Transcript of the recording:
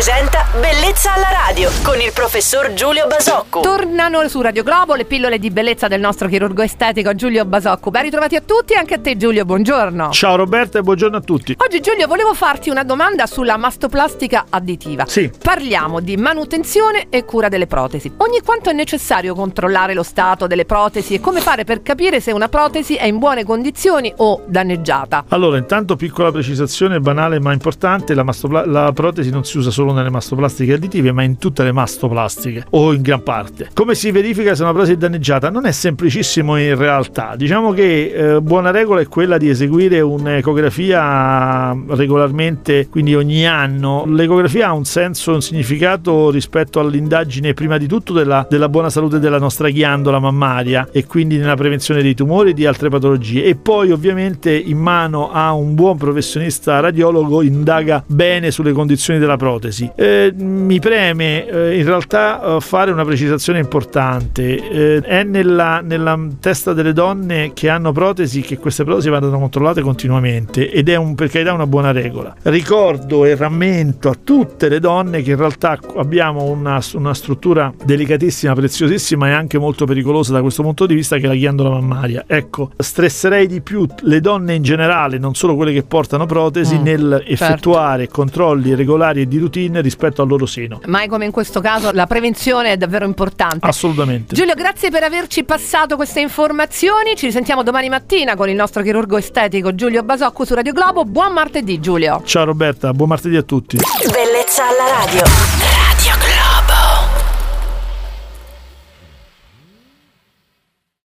presenta Bellezza alla radio con il professor Giulio Basocco. Tornano su Radio Globo le pillole di bellezza del nostro chirurgo estetico Giulio Basocco. Ben ritrovati a tutti e anche a te Giulio, buongiorno. Ciao Roberta e buongiorno a tutti. Oggi Giulio volevo farti una domanda sulla mastoplastica additiva. Sì. Parliamo di manutenzione e cura delle protesi. Ogni quanto è necessario controllare lo stato delle protesi e come fare per capire se una protesi è in buone condizioni o danneggiata? Allora, intanto piccola precisazione banale ma importante, la, mastopla- la protesi non si usa solo nelle mastoplastiche additive ma in tutte le mastoplastiche o in gran parte. Come si verifica se una protesi è danneggiata? Non è semplicissimo in realtà. Diciamo che eh, buona regola è quella di eseguire un'ecografia regolarmente, quindi ogni anno. L'ecografia ha un senso, un significato rispetto all'indagine prima di tutto della, della buona salute della nostra ghiandola mammaria e quindi nella prevenzione dei tumori e di altre patologie e poi ovviamente in mano a un buon professionista radiologo indaga bene sulle condizioni della protesi. Eh, mi preme eh, in realtà eh, fare una precisazione importante. Eh, è nella, nella, testa delle donne che hanno protesi che queste protesi vadano controllate continuamente ed è un, per carità una buona regola. Ricordo e rammento a tutte le donne che in realtà abbiamo una, una struttura delicatissima, preziosissima e anche molto pericolosa da questo punto di vista che è la ghiandola mammaria. Ecco, stresserei di più le donne in generale, non solo quelle che portano protesi, mm, nel certo. effettuare controlli regolari e di routine rispetto al loro seno. Mai come in questo caso la prevenzione è davvero importante. Assolutamente. Giulio, grazie per averci passato queste informazioni. Ci risentiamo domani mattina con il nostro chirurgo estetico Giulio Basocco su Radio Globo. Buon martedì Giulio. Ciao Roberta, buon martedì a tutti. Bellezza alla radio.